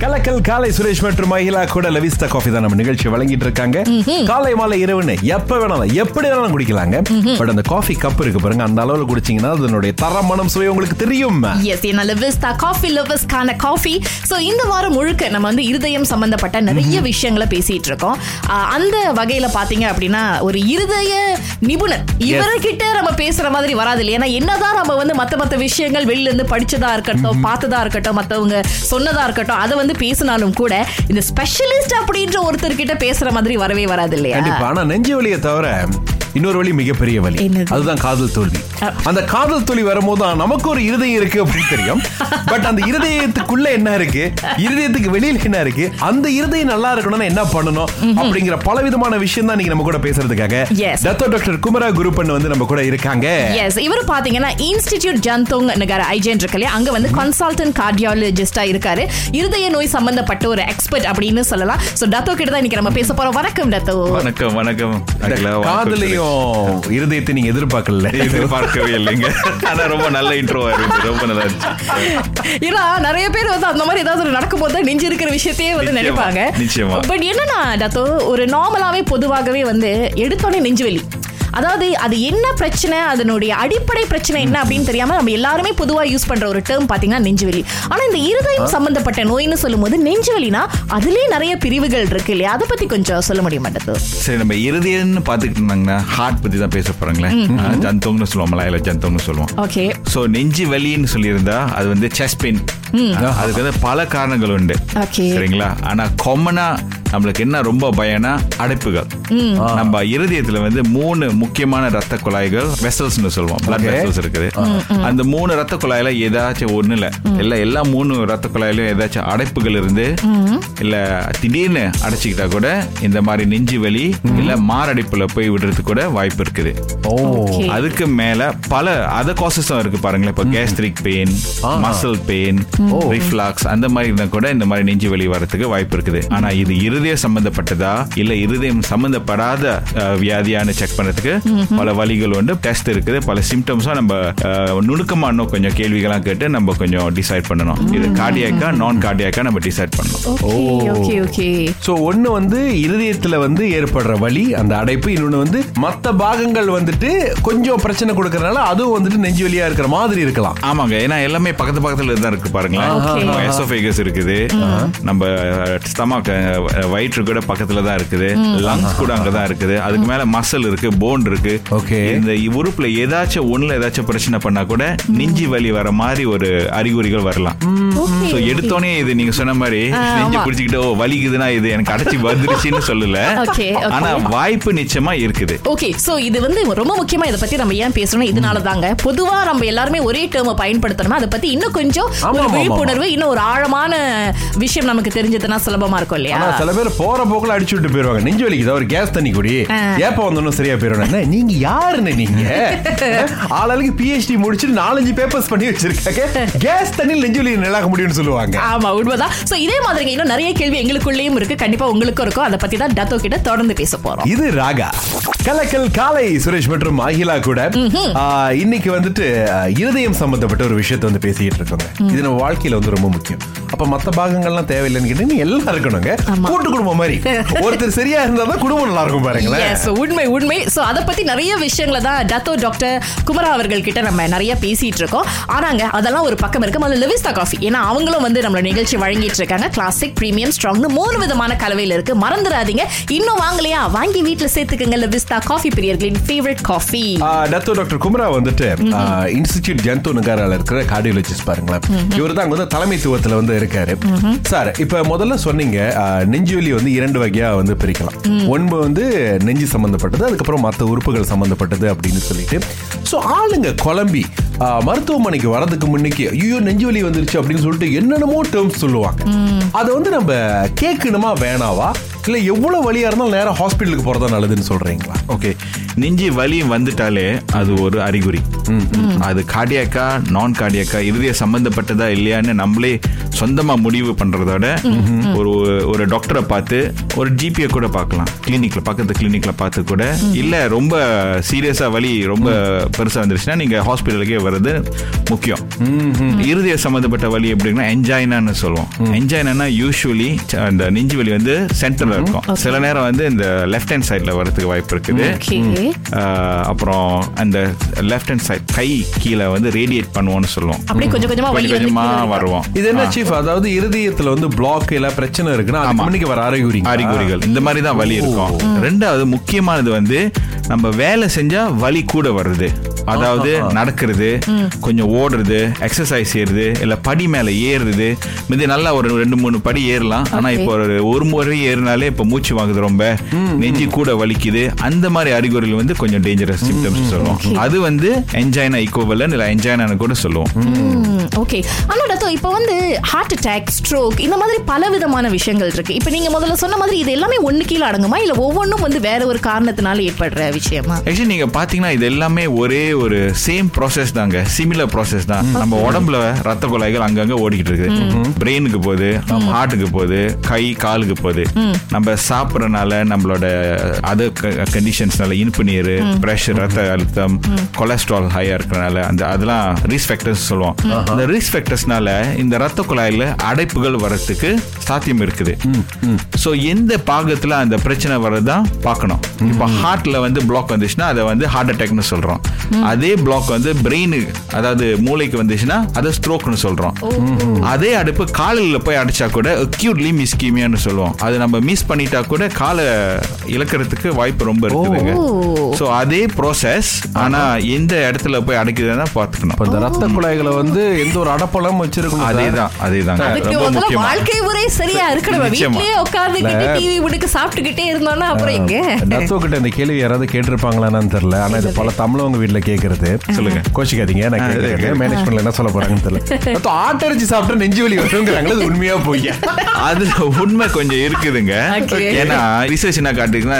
கலக்கல் காலை சுரேஷ் மற்றும் மகிழா கூட லவிஸ்தா காஃபி தான் நம்ம நிகழ்ச்சி வழங்கிட்டு இருக்காங்க காலை மாலை இரவுன்னு எப்ப வேணாலும் எப்படி வேணாலும் குடிக்கலாங்க. பட் அந்த காஃபி கப் இருக்கு பாருங்க அந்த அளவுல குடிச்சீங்கன்னா அதனுடைய தரமணம் சுவை உங்களுக்கு தெரியும். எஸ் என்ன லெவிஸ்தா காஃபி லெவஸ்க்கான காஃபி. ஸோ இந்த வாரம் முழுக்க நம்ம வந்து இருதயம் சம்பந்தப்பட்ட நிறைய விஷயங்களை பேசிட்டு இருக்கோம். அந்த வகையில பாத்தீங்க அப்படின்னா ஒரு இருதய நிபுணர். இவர்கிட்ட நம்ம பேசுற மாதிரி வராது இல்லையா ஏன்னா என்னதான் நம்ம வந்து மத்த மத்த விஷயங்கள் வெளியில இருந்து படிச்சதா இருக்கட்டும் பார்த்ததா இருக்கட்டும் மத்தவங்க சொன்னதா இருக்கட்டும் அதை வந்து பேசினாலும் கூட இந்த ஸ்பெஷலிஸ்ட் அப்படின்ற ஒருத்தர் கிட்ட பேசுற மாதிரி வரவே வராது இல்லையா? ஆனா நெஞ்சு வழியை தவிர இன்னொரு வழி மிகப்பெரிய என்னது? அதுதான் காதல் தோல்வி. அந்த காதல் தோல்வி வரும்போது தான் நமக்கு ஒரு இருதயம் இருக்கு அப்படின்னு தெரியும். பட் அந்த இருதயத்துக்குள்ள என்ன இருக்கு? இருதயத்துக்கு வெளியில என்ன இருக்கு? அந்த இருதயம் நல்லா இருக்கணும்னா என்ன பண்ணணும்? அப்படிங்கிற பல விதமான விஷயம் தான் நீங்க நம்ம கூட பேசுறதுக்காக Yes. Dato doctor Kumara Kuruppan வந்து நம்ம கூட இருக்காங்க. எஸ் இவர் பாத்தீங்கன்னா இன்ஸ்டிடியூட் ஜந்தோங் நகர ஐஜென் இருக்கு இல்லையா? அங்க வந்து கன்சல்டன்ட் கார்டியாலஜிஸ்டா இருக்காரு. இருதய நோய் சம்பந்தப்பட்ட ஒரு எக்ஸ்பர்ட் அப்படின்னு சொல்லலாம். சோ டத்தோ கிட்ட தான் இன்னைக்கு நம்ம பேச போறோம். வணக்கம் டத்தோ. வணக்கம் வணக்கம். அகிலா, காதலையும் இருதயத்தை நீங்க எதிர்பார்க்கல. எதிர்பார்க்கவே இல்லைங்க. ஆனா ரொம்ப நல்ல இன்ட்ரோவா இருக்கு ரொம்ப நல்லா இருந்துச்சு. ஏன்னா நிறைய பேர் வந்து அந்த மாதிரி ஏதாவது நடக்கும் போது நெஞ்சு இருக்கிற விஷயத்தையே வந்து நினைப்பாங்க. நிச்சயமா. பட் என்னன்னா டத்தோ ஒரு நார்மலாவே பொதுவாகவே வந்து எடுத்தோடனே நெஞ்சு வலி. அதாவது அது என்ன பிரச்சனை அதனுடைய அடிப்படை பிரச்சனை என்ன அப்படின்னு தெரியாம நம்ம எல்லாருமே பொதுவா யூஸ் பண்ற ஒரு டேர்ம் பாத்தீங்கன்னா நெஞ்சுவலி. ஆனா இந்த இருதயம் சம்பந்தப்பட்ட நோய்னு சொல்லும்போது நெஞ்சுவலினா அதுலயே நிறைய பிரிவுகள் இருக்கு இல்லையா? அதை பத்தி கொஞ்சம் சொல்ல முடியுமா டத்தோ சரி நம்ம இருதயம்னு பாத்துக்கிட்டு இருந்தாங்கன்னா ஹார்ட் பத்தி தான் பேச போறாங்களே ஜந்தோங்னு சொல்லுவோம் மலையில ஜந்தோங்னு சொல்லுவோம். ஓகே. சோ நெஞ்சு வலின்னு சொல்லியிருந்தா அது வந்து செஸ்ட் பெயின் அதுக்கு வந்து பல காரணங்கள் உண்டு. சரிங்களா? ஆனா காமனா நம்மளுக்கு என்ன ரொம்ப பயம்னா அடைப்புகள். நம்ம இருதயத்துல வந்து மூணு முக்கியமான ரத்த குழாய்கள் வெசல்ஸ்னு சொல்லுவோம். Blood Okay. வெசல்ஸ் இருக்குது. அந்த மூணு ரத்த குழாயில ஏதாச்சும் ஒண்ணுல இல்ல எல்லா மூணு ரத்த குழாயிலும் ஏதாச்சும் அடைப்புகள் இருந்து இல்ல திடீர்னு அடைச்சிக்கிட்டா கூட இந்த மாதிரி நெஞ்சு வலி இல்ல மாரடைப்புல போய் விடுறதுக்கு கூட வாய்ப்பு இருக்குது. அதுக்கு மேல பல அதர் காசஸும் இருக்கு பாருங்களேன். இப்போ gastric pain muscle pain reflux அந்த மாதிரி இருந்தா கூட இந்த மாதிரி நெஞ்சு வலி வரதுக்கு வாய்ப்பு இருக்குது. ஆனா இது இருதயம் சம்பந்தப்பட்டதா? இல்ல இருதயம் சம்பந்தப்படாத அஹ், வியாதியான்னு செக் பண்றதுக்கு பல வழிகள் உண்டு. டெஸ்ட் இருக்குது. பல சிம்டம்ஸும் நம்ம நுணுக்கமா இன்னும் கொஞ்சம் கேள்விகள்லாம் கேட்டு நம்ம கொஞ்சம் டிசைட் பண்ணணும். இது கார்டியாக்கா நான் கார்டியாக்கா நம்ம டிசைட் பண்ணணும். Okay okay okay. சோ ஒண்ணு வந்து இருதயத்துல வந்து ஏற்படுற வலி அந்த அடைப்பு. இன்னொன்னு வந்து மத்த பாகங்கள் வந்துட்டு கொஞ்சம் பிரச்சனை கொடுக்கறதுனால அதுவும் வந்துட்டு நெஞ்சு வலியா இருக்கிற மாதிரி இருக்கலாம். ஆமாங்க. ஏன்னா எல்லாமே பக்கத்து பக்கத்துல தான் இருக்கு பாருங்களேன். எசோஃபேகஸ் இருக்குது. நம்ம ஸ்டமக் வயிற்று கூட பக்கத்துல தான் இருக்குது. லங்ஸ் கூட அங்கதான் இருக்குது. அதுக்கு மேல மசில் இருக்கு போன் இருக்கு. Okay. இந்த உறுப்புல ஏதாச்சும் ஒண்ணுல ஏதாச்சும் பிரச்சனை பண்ணா கூட நெஞ்சு வலி வர மாதிரி ஒரு அறிகுறிகள் வரலாம். Okay. எடுத்தோடனே இது நீங்க சொன்ன மாதிரி நெஞ்சு. குடிச்சுக்கிட்டு ஓ வலிக்குதுன்னா இது எனக்கு அடைச்சி வந்துருச்சுன்னு சொல்லல. ஆனா வாய்ப்பு நிச்சயமா இருக்குது. ஓகே சோ இது வந்து ரொம்ப முக்கியமா இதை பத்தி நம்ம ஏன் பேசணும் இதனால தாங்க பொதுவா நம்ம எல்லாருமே ஒரே டேர்மை பயன்படுத்தணும்? அதை பத்தி இன்னும் கொஞ்சம் விழிப்புணர்வு இன்னும் ஒரு ஆழமான விஷயம் நமக்கு தெரிஞ்சதுன்னா சுலபமா இருக்கும் இல்லையா? பேர் போற போக்குல அடிச்சு விட்டு போயிருவாங்க. நெஞ்சு வலிக்குது? ஒரு கேஸ் தண்ணி குடி. ஏப்ப வந்தோம் சரியா போயிடும் நீங்க யாருன்னு நீங்க? ஆளாளுக்கு பிஹெச்டி முடிச்சுட்டு நாலஞ்சு பேப்பர்ஸ் பண்ணி வச்சிருக்காங்க. கேஸ் தண்ணியில் நெஞ்சு வலி நிலாக்க முடியும்னு சொல்லுவாங்க. ஆமா உண்மைதான். சோ இதே மாதிரிங்க. இன்னும் நிறைய கேள்வி எங்களுக்குள்ளேயும் இருக்கு. கண்டிப்பா உங்களுக்கும் இருக்கும். அதை பத்தி தான் டத்தோ கிட்ட தொடர்ந்து பேச போறோம். இது ராகா. கலக்கல் காலை சுரேஷ் மற்றும் அகிலா கூட இன்னைக்கு வந்துட்டு இருதயம் சம்பந்தப்பட்ட ஒரு விஷயத்தை வந்து பேசிட்டு இருக்கோங்க. இது நம்ம வாழ்க்கையில வந்து ரொம்ப முக்கியம். அப்ப மத்த பாகங்கள்லாம் தேவையில்லைன்னு கேட்டீங்கன்னா எல்லாம் இருக்கணுங்க. கூட்டு குடும்பம் மாதிரி. ஒருத்தர் சரியா இருந்தா தான் குடும்பம் நல்லா இருக்கும் பாருங்களேன் உண்மை உண்மை. சோ அத பத்தி நிறைய விஷயங்களை தான் டத்தோ டாக்டர் குமரா அவர்கள் கிட்ட நம்ம நிறைய பேசிட்டு இருக்கோம். ஆனாங்க அதெல்லாம் ஒரு பக்கம் இருக்கு. முதல்ல லெவிஸ்தா காஃபி. ஏன்னா அவங்களும் வந்து நம்மளோட நிகழ்ச்சி வழங்கிட்டு இருக்காங்க. கிளாசிக் பிரீமியம் ஸ்ட்ராங்னு மூணு விதமான கலவையில இருக்கு. மறந்துடாதீங்க. இன்னும் வாங்கலையா? வாங்கி வீட்ல சேர்த்துக்கங்க லெவிஸ்தா coffee பிரியர்களின் favourite coffee Dato doctor Kumara வந்துட்டு இன்ஸ்டிடியூட் ஜென்தோ நகரால இருக்கிற கார்டியோலஜிஸ்ட் பாருங்களேன். இவர் தான் அங்க வந்து தலைமைத்துவத்துல வந்து இருக்காரு. சார் இப்ப முதல்ல சொன்னீங்க ஆ, நெஞ்சுவலி வந்து இரண்டு வகையா வந்து பிரிக்கலாம். ஒன்பது வந்து நெஞ்சு சம்பந்தப்பட்டது அதுக்கப்புறம் மற்ற உறுப்புகள் சம்பந்தப்பட்டது அப்படின்னு சொல்லிட்டு. ஸோ ஆளுங்க குழம்பி மருத்துவமனைக்கு வரதுக்கு முன்னைக்கு ஐயோ நெஞ்சு வலி வந்துருச்சு அப்படின்னு சொல்லிட்டு என்னென்னமோ டேர்ம்ஸ் சொல்லுவாங்க. அதை வந்து நம்ம கேட்கணுமா வேணாவா? இல்ல எவ்வளவு வழியா இருந்தாலும் நேராக ஹாஸ்பிட்டலுக்கு போறதா நல்லதுன்னு சொல்றீங்களா? ஓகே நெஞ்சு வலி வந்துட்டாலே அது ஒரு அறிகுறி. அது கார்டியாக்கா நான் கார்டியாக்கா இருதய சம்பந்தப்பட்டதா இல்லையான்னு நம்மளே சொந்தமா முடிவு பண்றதோட ஒரு ஒரு டாக்டரை பார்த்து ஒரு ஜிபியை கூட பார்க்கலாம். கிளினிக்ல பக்கத்து கிளினிக்ல பார்த்து கூட. இல்ல ரொம்ப சீரியஸா வலி ரொம்ப பெருசா வந்துருச்சுன்னா நீங்க ஹாஸ்பிட்டலுக்கே வர்றது முக்கியம். இருதய சம்பந்தப்பட்ட வலி எப்படின்னா என்ஜாய்னான்னு சொல்லுவோம். என்ஜாய்னா யூஸ்வலி அந்த நெஞ்சு வலி வந்து சென்டர்ல இருக்கும். சில நேரம் வந்து இந்த லெஃப்ட் ஹேண்ட் சைட்ல வரதுக்கு வாய்ப்பு இருக்குது. அப்புறம் அந்த லெஃப்ட் ஹேண்ட் சைட் கை கீழே வந்து ரேடியேட் பண்ணுவோம்னு சொல்லுவோம். அப்படியே கொஞ்சம் கொஞ்சமா வலி கொஞ்சம் வருவோம். இது என்ன சீஃப் அதாவது இருதயத்துல வந்து பிளாக் இல்ல பிரச்சனை இருக்குன்னா அதுக்கு முன்னுக்கு வர அறிகுறி அறிகுறிகள். இந்த மாதிரி தான் வலி இருக்கும். ரெண்டாவது முக்கியமானது வந்து நம்ம வேலை செஞ்சா வலி கூட வருது. அதாவது நடக்கிறது கொஞ்சம் ஓடுறது எக்ஸசைஸ் செய்யறது இல்ல படி மேல ஏறுறது. மீதி நல்லா ஒரு ரெண்டு மூணு படி ஏறலாம். ஆனா. இப்போ ஒரு ஒரு முறை ஏறினாலே இப்ப மூச்சு வாங்குது ரொம்ப. நெஞ்சு கூட வலிக்குது. அந்த மாதிரி அறிகுறிகள் வந்து கொஞ்சம் டேஞ்சரஸ் சிம்டம்ஸ் சொல்லுவோம். அது வந்து என்ஜைனா ஈக்குவலன் இல்ல என்ஜைனான்னு கூட சொல்லுவோம். ஓகே ஆனா டத்தோ இப்போ வந்து ஹார்ட் அட்டாக் ஸ்ட்ரோக் இந்த மாதிரி பல விதமான விஷயங்கள் இருக்கு. இப்போ நீங்க முதல்ல சொன்ன மாதிரி இது எல்லாமே ஒண்ணு கீழே அடங்குமா? இல்ல ஒவ்வொன்றும் வந்து வேற ஒரு காரணத்தினால ஏற்படுற விஷயமா? ஆக்சுவலி நீங்க பாத்தீங்கன்னா இது எல்லாமே ஒரே ஒரு சேம் ப்ராசஸ் தாங்க. சிமிலர் ப்ராசஸ் தான். நம்ம உடம்புல ரத்த குழாய்கள் அங்கங்க ஓடிக்கிட்டு இருக்கு. பிரெயினுக்கு போகுது ஹார்ட்டுக்கு போகுது கை காலுக்கு போகுது. நம்ம சாப்பிடறனால நம்மளோட அதர் கண்டிஷன்ஸ்னால இனிப்பு நீர் பிரஷர் ரத்த அழுத்தம் கொலஸ்ட்ரால் ஹையா இருக்கறனால அந்த அதெல்லாம் ரிஸ்க் ஃபேக்டர்ஸ் சொல்லுவோம். இந்த ரிஸ்க் ஃபேக்டர்ஸ்னால இந்த ரத்த குழாயில அடைப்புகள் வர்றதுக்கு சாத்தியம் இருக்குது. சோ எந்த பாகத்துல அந்த பிரச்சனை வர்றதுதான் பார்க்கணும். இப்போ ஹார்ட்ல வந்து பிளாக் வந்துச்சுன்னா அதை வந்து ஹார்ட் அட்டாக்னு சொல்றோம். அதே பிளாக் வந்து பிரெயினுக்கு அதாவது மூளைக்கு வந்துச்சுன்னா அதை ஸ்ட்ரோக்னு சொல்றோம். அதே அடுப்பு காலில் போய் அடிச்சா கூட அக்யூட்லி மிஸ்கீமியான்னு சொல்லுவோம். அது நம்ம மிஸ் பண்ணிட்டா கூட காலை இழக்கிறதுக்கு வாய்ப்பு ரொம்ப இருக்குதுங்க. சோ அதே ப்ராசஸ் ஆனா எந்த இடத்துல போய் அடைக்குதுன்னா பாத்துக்கணும் இப்ப இந்த ரத்த குழாய்களை வந்து எந்த ஒரு அடப்பலம் வச்சிருக்கணும் சார். அதேதான் அதேதான் அதுக்கு ரொம்ப முக்கியமா. வாழ்க்கை முறை சரியா இருக்கணும். வீட்லயே உட்கார்ந்துக்கிட்டு டிவி முடுக்கு சாப்பிட்டுக்கிட்டே இருந்தோம்னா அப்புறம் எங்க? தத்துவ கிட்ட இந்த கேள்வி யாராவது கேட்டிருப்பாங்களான்னு தெரியல. ஆனா இது பல தமிழவங்க வீட்டுல கேக்குறது. சொல்லுங்க. கோச்சிக்காதீங்க நான் கேட்கறேன் மேனேஜ்மெண்ட்ல என்ன சொல்ல போறாங்கன்னு தெரியல. ஆட்டரிச்சு சாப்பிட்டா நெஞ்சு வலி வருங்கிறாங்களே அது உண்மையா போய் அதுல உண்மை கொஞ்சம் இருக்குதுங்க. ஏன்னா ரிசர்ச் என்ன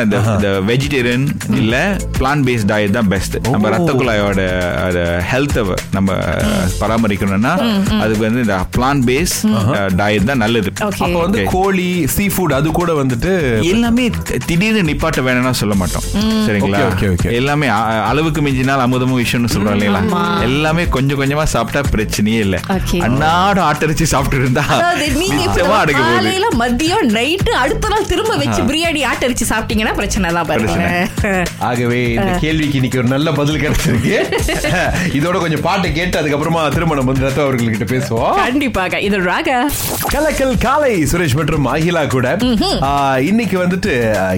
இந்த இந்த வெஜிடேரியன் இல்ல பிளான் பேஸ்ட் டயட் தான் பெஸ்ட் நம்ம ரத்த குழாயோட ஹெல்த்தை நம்ம பராமரிக்கணும்னா அதுக்கு வந்து இந்த பிளான் பேஸ் டயட் தான் நல்லது. அப்ப வந்து. கோழி சீ ஃபுட் அது கூட வந்துட்டு எல்லாமே திடீர்னு நிப்பாட்ட வேணும்னா சொல்ல மாட்டோம். சரிங்களா. எல்லாமே அளவுக்கு மிஞ்சினால் அமுதமும் விஷயம்னு சொல்றோம் இல்லைங்களா? எல்லாமே கொஞ்சம் கொஞ்சமா சாப்பிட்டா பிரச்சனையே இல்ல. அன்னாடு ஆட்டரிச்சு சாப்பிட்டு இருந்தா மிச்சமா அடங்க போகுது. மதியம் நைட்டு அடுத்த நாள் திரும்ப வச்சு பிரியாணி ஆட்டரிச்சு சாப்பிட்டீங்கன்னா பிரச்சனை தான் பாருங்க ஆகவே இந்த கேள்விக்கு இன்னைக்கு ஒரு நல்ல பதில் கிடைச்சிருக்கு. இதோட கொஞ்சம் பாட்டை கேட்டு அதுக்கப்புறமா திரும்ப நம்ம வந்து ரத்த அவர்கள்கிட்ட பேசுவோம். கண்டிப்பாக. இது ராக. கலக்கல் காலை சுரேஷ் மற்றும் அகிலா கூட இன்னைக்கு வந்துட்டு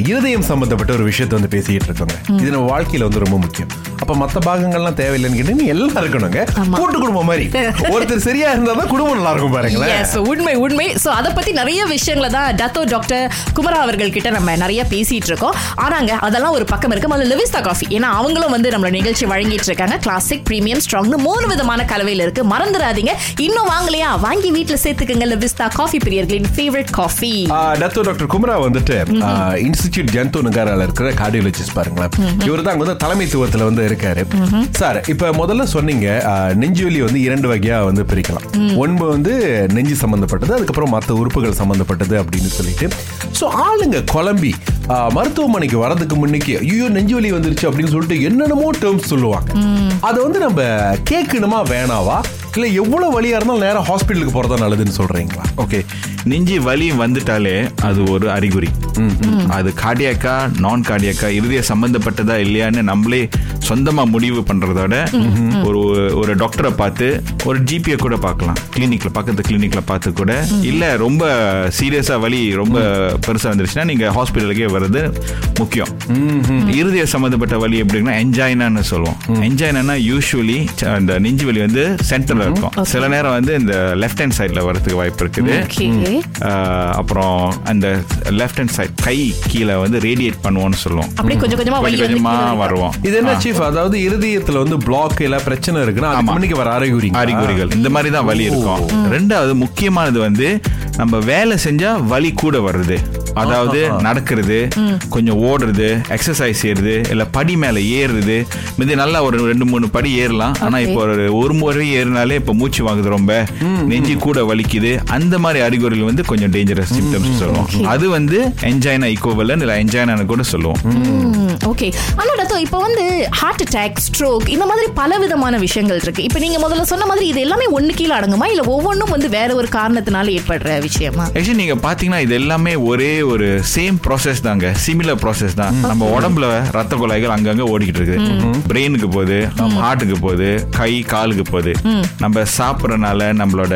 இருதயம் சம்பந்தப்பட்ட ஒரு விஷயத்தை வந்து பேசிக்கிட்டு இருக்கோங்க. இது நம்ம வாழ்க்கையில வந்து ரொம்ப முக்கியம். அப்ப மத்த பாகங்கள்லாம் தேவையில்லைன்னு கேட்டீங்கன்னா எல்லாம் இருக்கணுங்க. கூட்டு குடும்பம் மாதிரி. ஒருத்தர் சரியா இருந்தா தான் குடும்பம் நல்லா இருக்கும் பாருங்களேன். உண்மை உண்மை. சோ அத பத்தி நிறைய விஷயங்களை தான் டத்தோ டாக்டர் குமரா அவர்கள் கிட்ட நம்ம நிறைய பேசிட்டு இருக்கோம். ஆனாங்க அதெல்லாம் ஒரு பக்கம் இருக்கு. முதல்ல லெவிஸ்தா காஃபி. ஏன்னா அவங்களும் வந்து நம்மளோட நிகழ்ச்சி வழங்கிட்டு இருக்காங்க. கிளாசிக் பிரீமியம் ஸ்ட்ராங்னு மூணு விதமான கலவையில இருக்கு. மறந்துடாதீங்க. இன்னும் வாங்கலையா? வாங்கி வீட்ல சேர்த்துக்கங்க லெவிஸ்தா coffee பிரியர்களின் favourite coffee doctor doctor Kumara வந்துட்டு இன்ஸ்டிடியூட் ஜந்து நகாரால இருக்கிற கார்டியோலஜிஸ்ட் பாருங்களேன். இவர் தான் வந்து தலைமைத்துவத்துல வந்து இருக்காரு சார் இப்ப முதல்ல சொன்னீங்க நெஞ்சு வலி வந்து இரண்டு வகையா வந்து பிரிக்கலாம். ஒன்று வந்து நெஞ்சு சம்பந்தப்பட்டது அதுக்கப்புறம் மற்ற உறுப்புகள் சம்பந்தப்பட்டது அப்படின்னு சொல்லிட்டு. ஸோ ஆளுங்க குழம்பி மருத்துவமனைக்கு வரதுக்கு முன்னுக்கு ஐயோ நெஞ்சு வலி வந்துருச்சு அப்படின்னு சொல்லிட்டு என்னென்னமோ டேர்ம்ஸ் சொல்லுவாங்க. அதை வந்து நம்ம கேட்கணுமா வேணாவா? இல்ல எவ்வளவு வலியா இருந்தாலும் நேரம் ஹாஸ்பிட்டலுக்கு போறதா நல்லதுன்னு சொல்றீங்களா? ஓகே நெஞ்சு வலி வந்துட்டாலே அது ஒரு அறிகுறி. அது கார்டியாக்கா நான் கார்டியாக்கா இருதய சம்பந்தப்பட்டதா இல்லையான்னு நம்மளே சொந்தமா முடிவு பண்றதோட ஒரு ஒரு டாக்டரை பார்த்து ஒரு ஜிபியை கூட பார்க்கலாம். கிளினிக்ல பக்கத்து கிளினிக்ல பார்த்து கூட. இல்ல ரொம்ப சீரியஸா வலி ரொம்ப பெருசா வந்துருச்சுன்னா நீங்க ஹாஸ்பிட்டலுக்கே வர்றது முக்கியம். இருதய சம்பந்தப்பட்ட வலி எப்படின்னா என்ஜைனான்னு சொல்லுவோம். என்ஜைனா யூஸ்வலி அந்த நெஞ்சு வலி வந்து சென்டர்ல இருக்கும். சில நேரம் வந்து இந்த லெஃப்ட் ஹேண்ட் சைட்ல வரதுக்கு வாய்ப்பு இருக்குது. அப்புறம் அந்த லெஃப்ட் ஹேண்ட் சைட் கை கீழே வந்து ரேடியேட் பண்ணுவோம்னு சொல்லுவோம். அப்படியே கொஞ்சம் கொஞ்சமா வலி கொஞ்சம் வருவோம். இது என்ன சீஃப் அதாவது இருதயத்துல வந்து பிளாக் இல்ல பிரச்சனை இருக்குன்னா ஆமா. முன்னுக்கு வர அறிகுறி அறிகுறிகள். இந்த மாதிரி தான் வலி இருக்கும். ரெண்டாவது முக்கியமானது வந்து நம்ம வேலை செஞ்சா வலி கூட வருது அதாவது நடக்கிறது கொஞ்சம் ஓடுறது எக்ஸசைஸ் செய்யறது இல்ல படி மேல ஏறுறது. இது நல்லா ஒரு ரெண்டு மூணு படி ஏறலாம். ஆனா. இப்போ ஒரு ஒரு முறை ஏறினாலே இப்ப மூச்சு வாங்குது ரொம்ப. நெஞ்சு கூட வலிக்குது. அந்த மாதிரி அறிகுறிகள் வந்து கொஞ்சம் டேஞ்சரஸ் சிம்டம்ஸ் சொல்லுவோம். அது வந்து என்ஜைனா ஈக்குவலன் இல்ல என்ஜைனா கூட சொல்லுவோம். ஓகே ஆனா டத்தோ இப்போ வந்து ஹார்ட் அட்டாக் ஸ்ட்ரோக் இந்த மாதிரி பல விதமான விஷயங்கள் இருக்கு. இப்போ நீங்க முதல்ல சொன்ன மாதிரி இது எல்லாமே ஒண்ணு கீழே அடங்குமா? இல்ல ஒவ்வொன்றும் வந்து வேற ஒரு காரணத்தினால ஏற்படுற விஷயமா? ஆக்சுவலி நீங்க பாத்தீங்கன்னா இது எல்லாமே ஒரே ஒரு சேம் ப்ராசஸ் தாங்க. சிமிலர் ப்ராசஸ் தான். நம்ம உடம்புல ரத்த குழாய்கள் அங்கங்க ஓடிக்கிட்டு இருக்குது. பிரெயினுக்கு போகுது ஹார்ட்டுக்கு போகுது கை காலுக்கு போகுது. நம்ம சாப்பிட்றனால நம்மளோட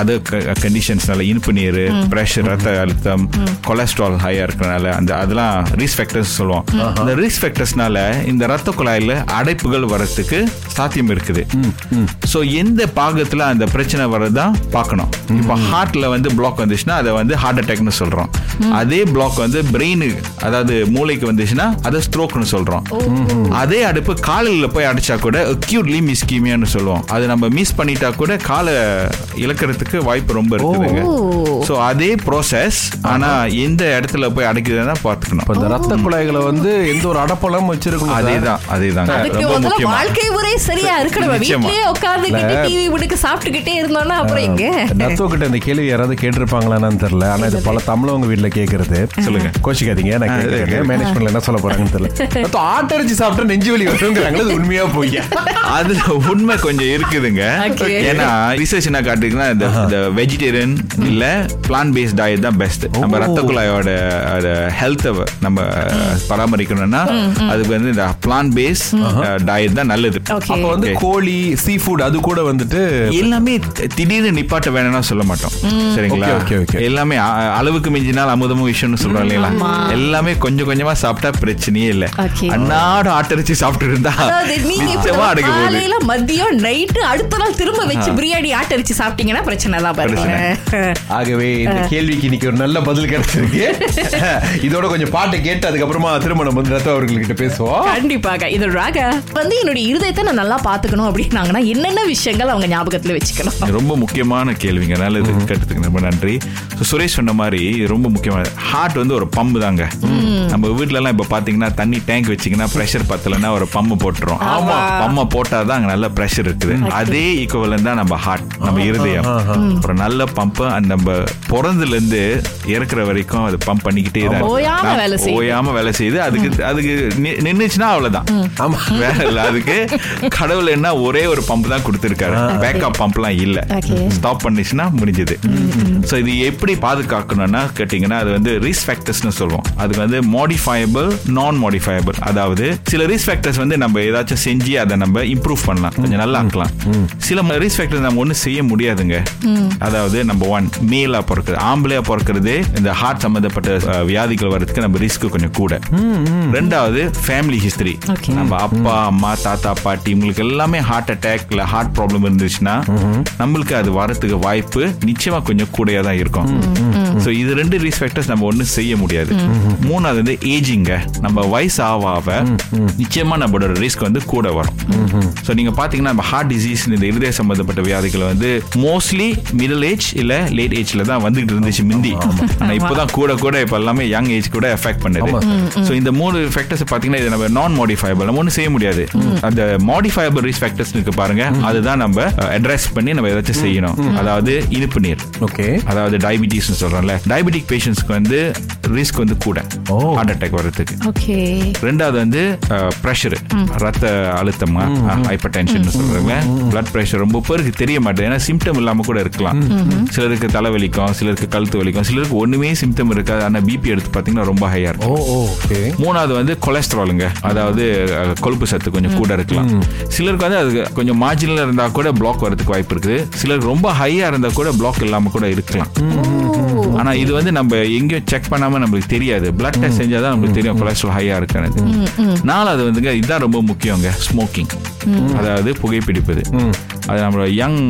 அதர் கண்டிஷன்ஸ்னால இனிப்பு நீர் பிரஷர் ரத்த அழுத்தம் கொலஸ்ட்ரால் ஹையா இருக்கறனால அந்த அதெல்லாம் ரிஸ்க் ஃபேக்டர்ஸ் சொல்லுவோம். இந்த ரிஸ்க் ஃபேக்டர்ஸ்னால இந்த ரத்த குழாயில அடைப்புகள் வரதுக்கு சாத்தியம் இருக்குது. சோ எந்த பாகத்துல அந்த பிரச்சனை வரதான் பார்க்கணும். இப்போ ஹார்ட்ல வந்து பிளாக் வந்துச்சுன்னா அதை வந்து ஹார்ட் அட்டாக்னு சொல்றோம். அதே பிளாக் வந்து பிரெயினுக்கு அதாவது மூளைக்கு வந்துச்சுன்னா அதை ஸ்ட்ரோக்னு சொல்றோம். அதே அடுப்பு காலில் போய் அடிச்சா கூட அக்யூட்லி மிஸ்கீமியான்னு சொல்லுவோம். அது நம்ம மிஸ் பண்ணிட்டா கூட காலை இழக்கிறதுக்கு வாய்ப்பு ரொம்ப இருக்குதுங்க. சோ அதே ப்ராசஸ் ஆனா எந்த இடத்துல போய் அடைக்குதுன்னா பார்த்துக்கணும். இப்ப ரத்த குழாய்களை வந்து எந்த ஒரு அடப்பலம் வச்சிருக்கணும் சார். அதேதான் அதேதான் அதுக்கு ரொம்ப முக்கியமா. வாழ்க்கை முறை சரியா இருக்கணும். வீட்லயே உட்கார்ந்துகிட்டு டிவி முடுக்கு சாப்பிட்டுக்கிட்டே இருந்தோம்னா அப்புறம் எங்க? நத்தோ கிட்ட இந்த கேள்வி யாராவது கேட்டிருப்பாங்களான்னு தெரியல. ஆனா இது பல தமிழவங்க வீட்ல கேக்குறது. சொல்லுங்க. கோச்சிக்காதீங்க நான் கேட்கறேன் மேனேஜ்மெண்ட்ல என்ன சொல்ல போறாங்கன்னு தெரியல. ஆட்டரிச்சு சாப்பிட்டா நெஞ்சு வலி வருங்கிறாங்களே உண்மையா போய்யா? அதுல உண்மை கொஞ்சம் இருக்குதுங்க. ஏன்னா ரிசர்ச் என்ன காட்டுதுன்னா இந்த வெஜிடேரியன் இல்ல பிளான் பேஸ்ட் டயட் தான் பெஸ்ட் நம்ம ரத்த குழாயோட ஹெல்த்தை நம்ம பராமரிக்கணும்னா அதுக்கு வந்து இந்த பிளான் பேஸ் டயட் தான் நல்லது. அப்ப வந்து. கோழி சீ ஃபுட் அது கூட வந்துட்டு எல்லாமே திடீர்னு நிப்பாட்ட வேணும்னா சொல்ல மாட்டோம். சரிங்களா. எல்லாமே அளவுக்கு மிஞ்சினால் அமுதமும் விஷயம்னு சொல்றோம் இல்லைங்களா? எல்லாமே கொஞ்சம் கொஞ்சமா சாப்பிட்டா பிரச்சனையே இல்ல. அன்னாடு ஆட்டரிச்சு சாப்பிட்டு இருந்தா நிச்சயமா போகுது. காலையில மதியம் நைட்டு அடுத்த நாள் திரும்ப வச்சு பிரியாணி ஆட்டரிச்சு சாப்பிட்டீங்கன்னா பிரச்சனை தான் பாருங்க. ஆகவே இந்த கேள்விக்கு இன்னைக்கு ஒரு நல்ல பதில் கிடைச்சிருக்கு. இதோட கொஞ்சம் பாட்டு கேட்டு அதுக்கப்புறமா திருமணம் வந்து ரத்தோ அவர்கள்கிட்ட பேசுவோம். கண்டிப்பாக. இது ராக. வந்து என்னுடைய இருதயத்தை நான் நல்லா பாத்துக்கணும் அப்படின்னாங்கன்னா என்னென்ன விஷயங்கள் அவங்க ஞாபகத்துல வச்சுக்கணும்? ரொம்ப முக்கியமான கேள்விங்க. நல்லது கேட்டதுக்கு ரொம்ப நன்றி. சுரேஷ் சொன்ன மாதிரி ரொம்ப முக்கியமான ஹார்ட் வந்து ஒரு பம்பு தாங்க. நம்ம வீட்ல எல்லாம் இப்ப பாத்தீங்கன்னா தண்ணி டேங்க் வச்சீங்கன்னா பிரஷர் பத்தலன்னா ஒரு பம்பு போட்டுரும் ஆமா. பம்ம போட்டாதான் அங்க நல்ல பிரஷர் இருக்குது. அதே ஈக்குவலன் தான் நம்ம ஹார்ட் நம்ம இருதயம். ஒரு நல்ல பம்ப் அந்த நம்ம பிறந்ததுல இருந்து இறக்குற வரைக்கும் அது பம்ப் பண்ணிக்கிட்டே தான். ஓயாம வேலை செய்யுது. அதுக்கு அதுக்கு நி- நின்னுச்சுன்னா அவ்வளவுதான். ஆமா. வேற இல்ல. அதுக்கு கடவுள் என்ன ஒரே ஒரு பம்ப் தான் கொடுத்திருக்காரு. பேக்கப் பம்ப்லாம் இல்ல. ஸ்டாப் பண்ணிச்சுன்னா முடிஞ்சது. சோ இது எப்படி பாதுகாக்கணும்னா கேட்டீங்கன்னா அது வந்து ரிஸ்க் ஃபேக்டர்ஸ்னு சொல்லுவோம் அதுக்கு வந்து மாடிஃபயபிள் நான் மாடிஃபயபிள் அதாவது சில ரிஸ்க் ஃபேக்டர்ஸ் வந்து நம்ம ஏதாச்சும் செஞ்சு அதை நம்ம இம்ப்ரூவ் பண்ணலாம். கொஞ்சம் நல்லா ஆக்கலாம் சில ரிஸ்க் ஃபேக்டர்ஸ் நம்ம ஒன்றும் செய்ய முடியாதுங்க. அதாவது நம்பர் ஒன் மேலா பிறக்கிறது ஆம்பளையா பிறக்கிறது இந்த ஹார்ட் சம்பந்தப்பட்ட வியாதிகள் வர்றதுக்கு நம்ம ரிஸ்க் கொஞ்சம் கூட. ரெண்டாவது ஃபேமிலி ஹிஸ்டரி. நம்ம அப்பா அம்மா தாத்தா பாட்டி இவங்களுக்கு எல்லாமே ஹார்ட் அட்டாக் இல்ல ஹார்ட் ப்ராப்ளம் இருந்துச்சுன்னா நம்மளுக்கு அது வரதுக்கு வாய்ப்பு நிச்சயமா கொஞ்சம் கூடயா தான் இருக்கும் சோ இது ரெண்டு ரிஸ்க் ஃபேக்டர்ஸ் நம்ம ஒண்ணும் செய்ய முடியாது. மூணாவது வந்து ஏஜிங்க நம்ம வயசு ஆக ஆக நிச்சயமா நம்மளோட ரிஸ்க் வந்து கூட வரும். சோ நீங்க பாத்தீங்கன்னா நம்ம ஹார்ட் டிசீஸ் இந்த இருதய சம்பந்தப்பட்ட வியாதிகள் வந்து மோஸ்ட்லி மிடில் ஏஜ் இல்ல லேட் ஏஜ்ல தான் வந்துகிட்டு இருந்துச்சு மிந்தி. ஆனா இப்போதான் கூட கூட இப்ப எல்லாமே யங் ஏஜ் கூட எஃபெக்ட் பண்ணுது. சோ இந்த மூணு ஃபேக்டர்ஸ் பாத்தீங்கன்னா இது நம்ம நான் மாடிஃபயபிள் நம்ம ஒன்றும் செய்ய முடியாது. அந்த மாடிஃபயபிள் ரிஸ்க் ஃபேக்டர்ஸ் இருக்கு பாருங்க. அதுதான் நம்ம அட்ரஸ் பண்ணி நம்ம ஏதாச்சும் செய்யணும். அதாவது இனிப்பு நீர். ஓகே. அதாவது டயபிட்டிஸ் சொல்றோம்ல. டயபெட்டிக் பேஷண்ட்ஸ்க்கு வந்து ரிஸ்க் வந்து கூட. ஹார்ட் அட்டாக் வர்றதுக்கு. ஓகே. ரெண்டாவது வந்து ப்ரெஷர் ரத்த அழுத்தமா ஹைப்பர் டென்ஷன் சொல்றாங்க. பிளட் ப்ரெஷர் ரொம்ப பேருக்கு தெரிய மாட்டேது ஏன்னா சிம்டம் இல்லாம கூட இருக்கலாம். சிலருக்கு தலைவலிக்கும் சிலருக்கு கழுத்து வலிக்கும் சிலருக்கு ஒண்ணுமே சிம்டம் இருக்காது. ஆனா பிபி எடுத்து பாத்தீங்கன்னா ரொம்ப ஹையா ஓ இருக்கும் ஓகே. மூணாவது வந்து கொலஸ்ட்ராலுங்க அதாவது கொழுப்பு சத்து கொஞ்சம் கூட இருக்கலாம். சிலருக்கு வந்து அது கொஞ்சம் மார்ஜினல் இருந்தா கூட பிளாக் வரதுக்கு வாய்ப்பு இருக்குது. சிலருக்கு ரொம்ப ஹையா இருந்தா கூட பிளாக் இல்லாம கூட இருக்கலாம். ஆனா இது வந்து நம்ம எங்கேயும் செக் பண்ணாம நம்மளுக்கு தெரியாது. பிளட் டெஸ்ட் செஞ்சாதான் நம்மளுக்கு தெரியும் கொலஸ்ட்ரால் ஹையா இருக்கானது. நாலாவது வந்துங்க இதுதான் ரொம்ப முக்கியங்க ஸ்மோக்கிங் அதாவது புகைப்பிடிப்பது. அது நம்மளோட யங்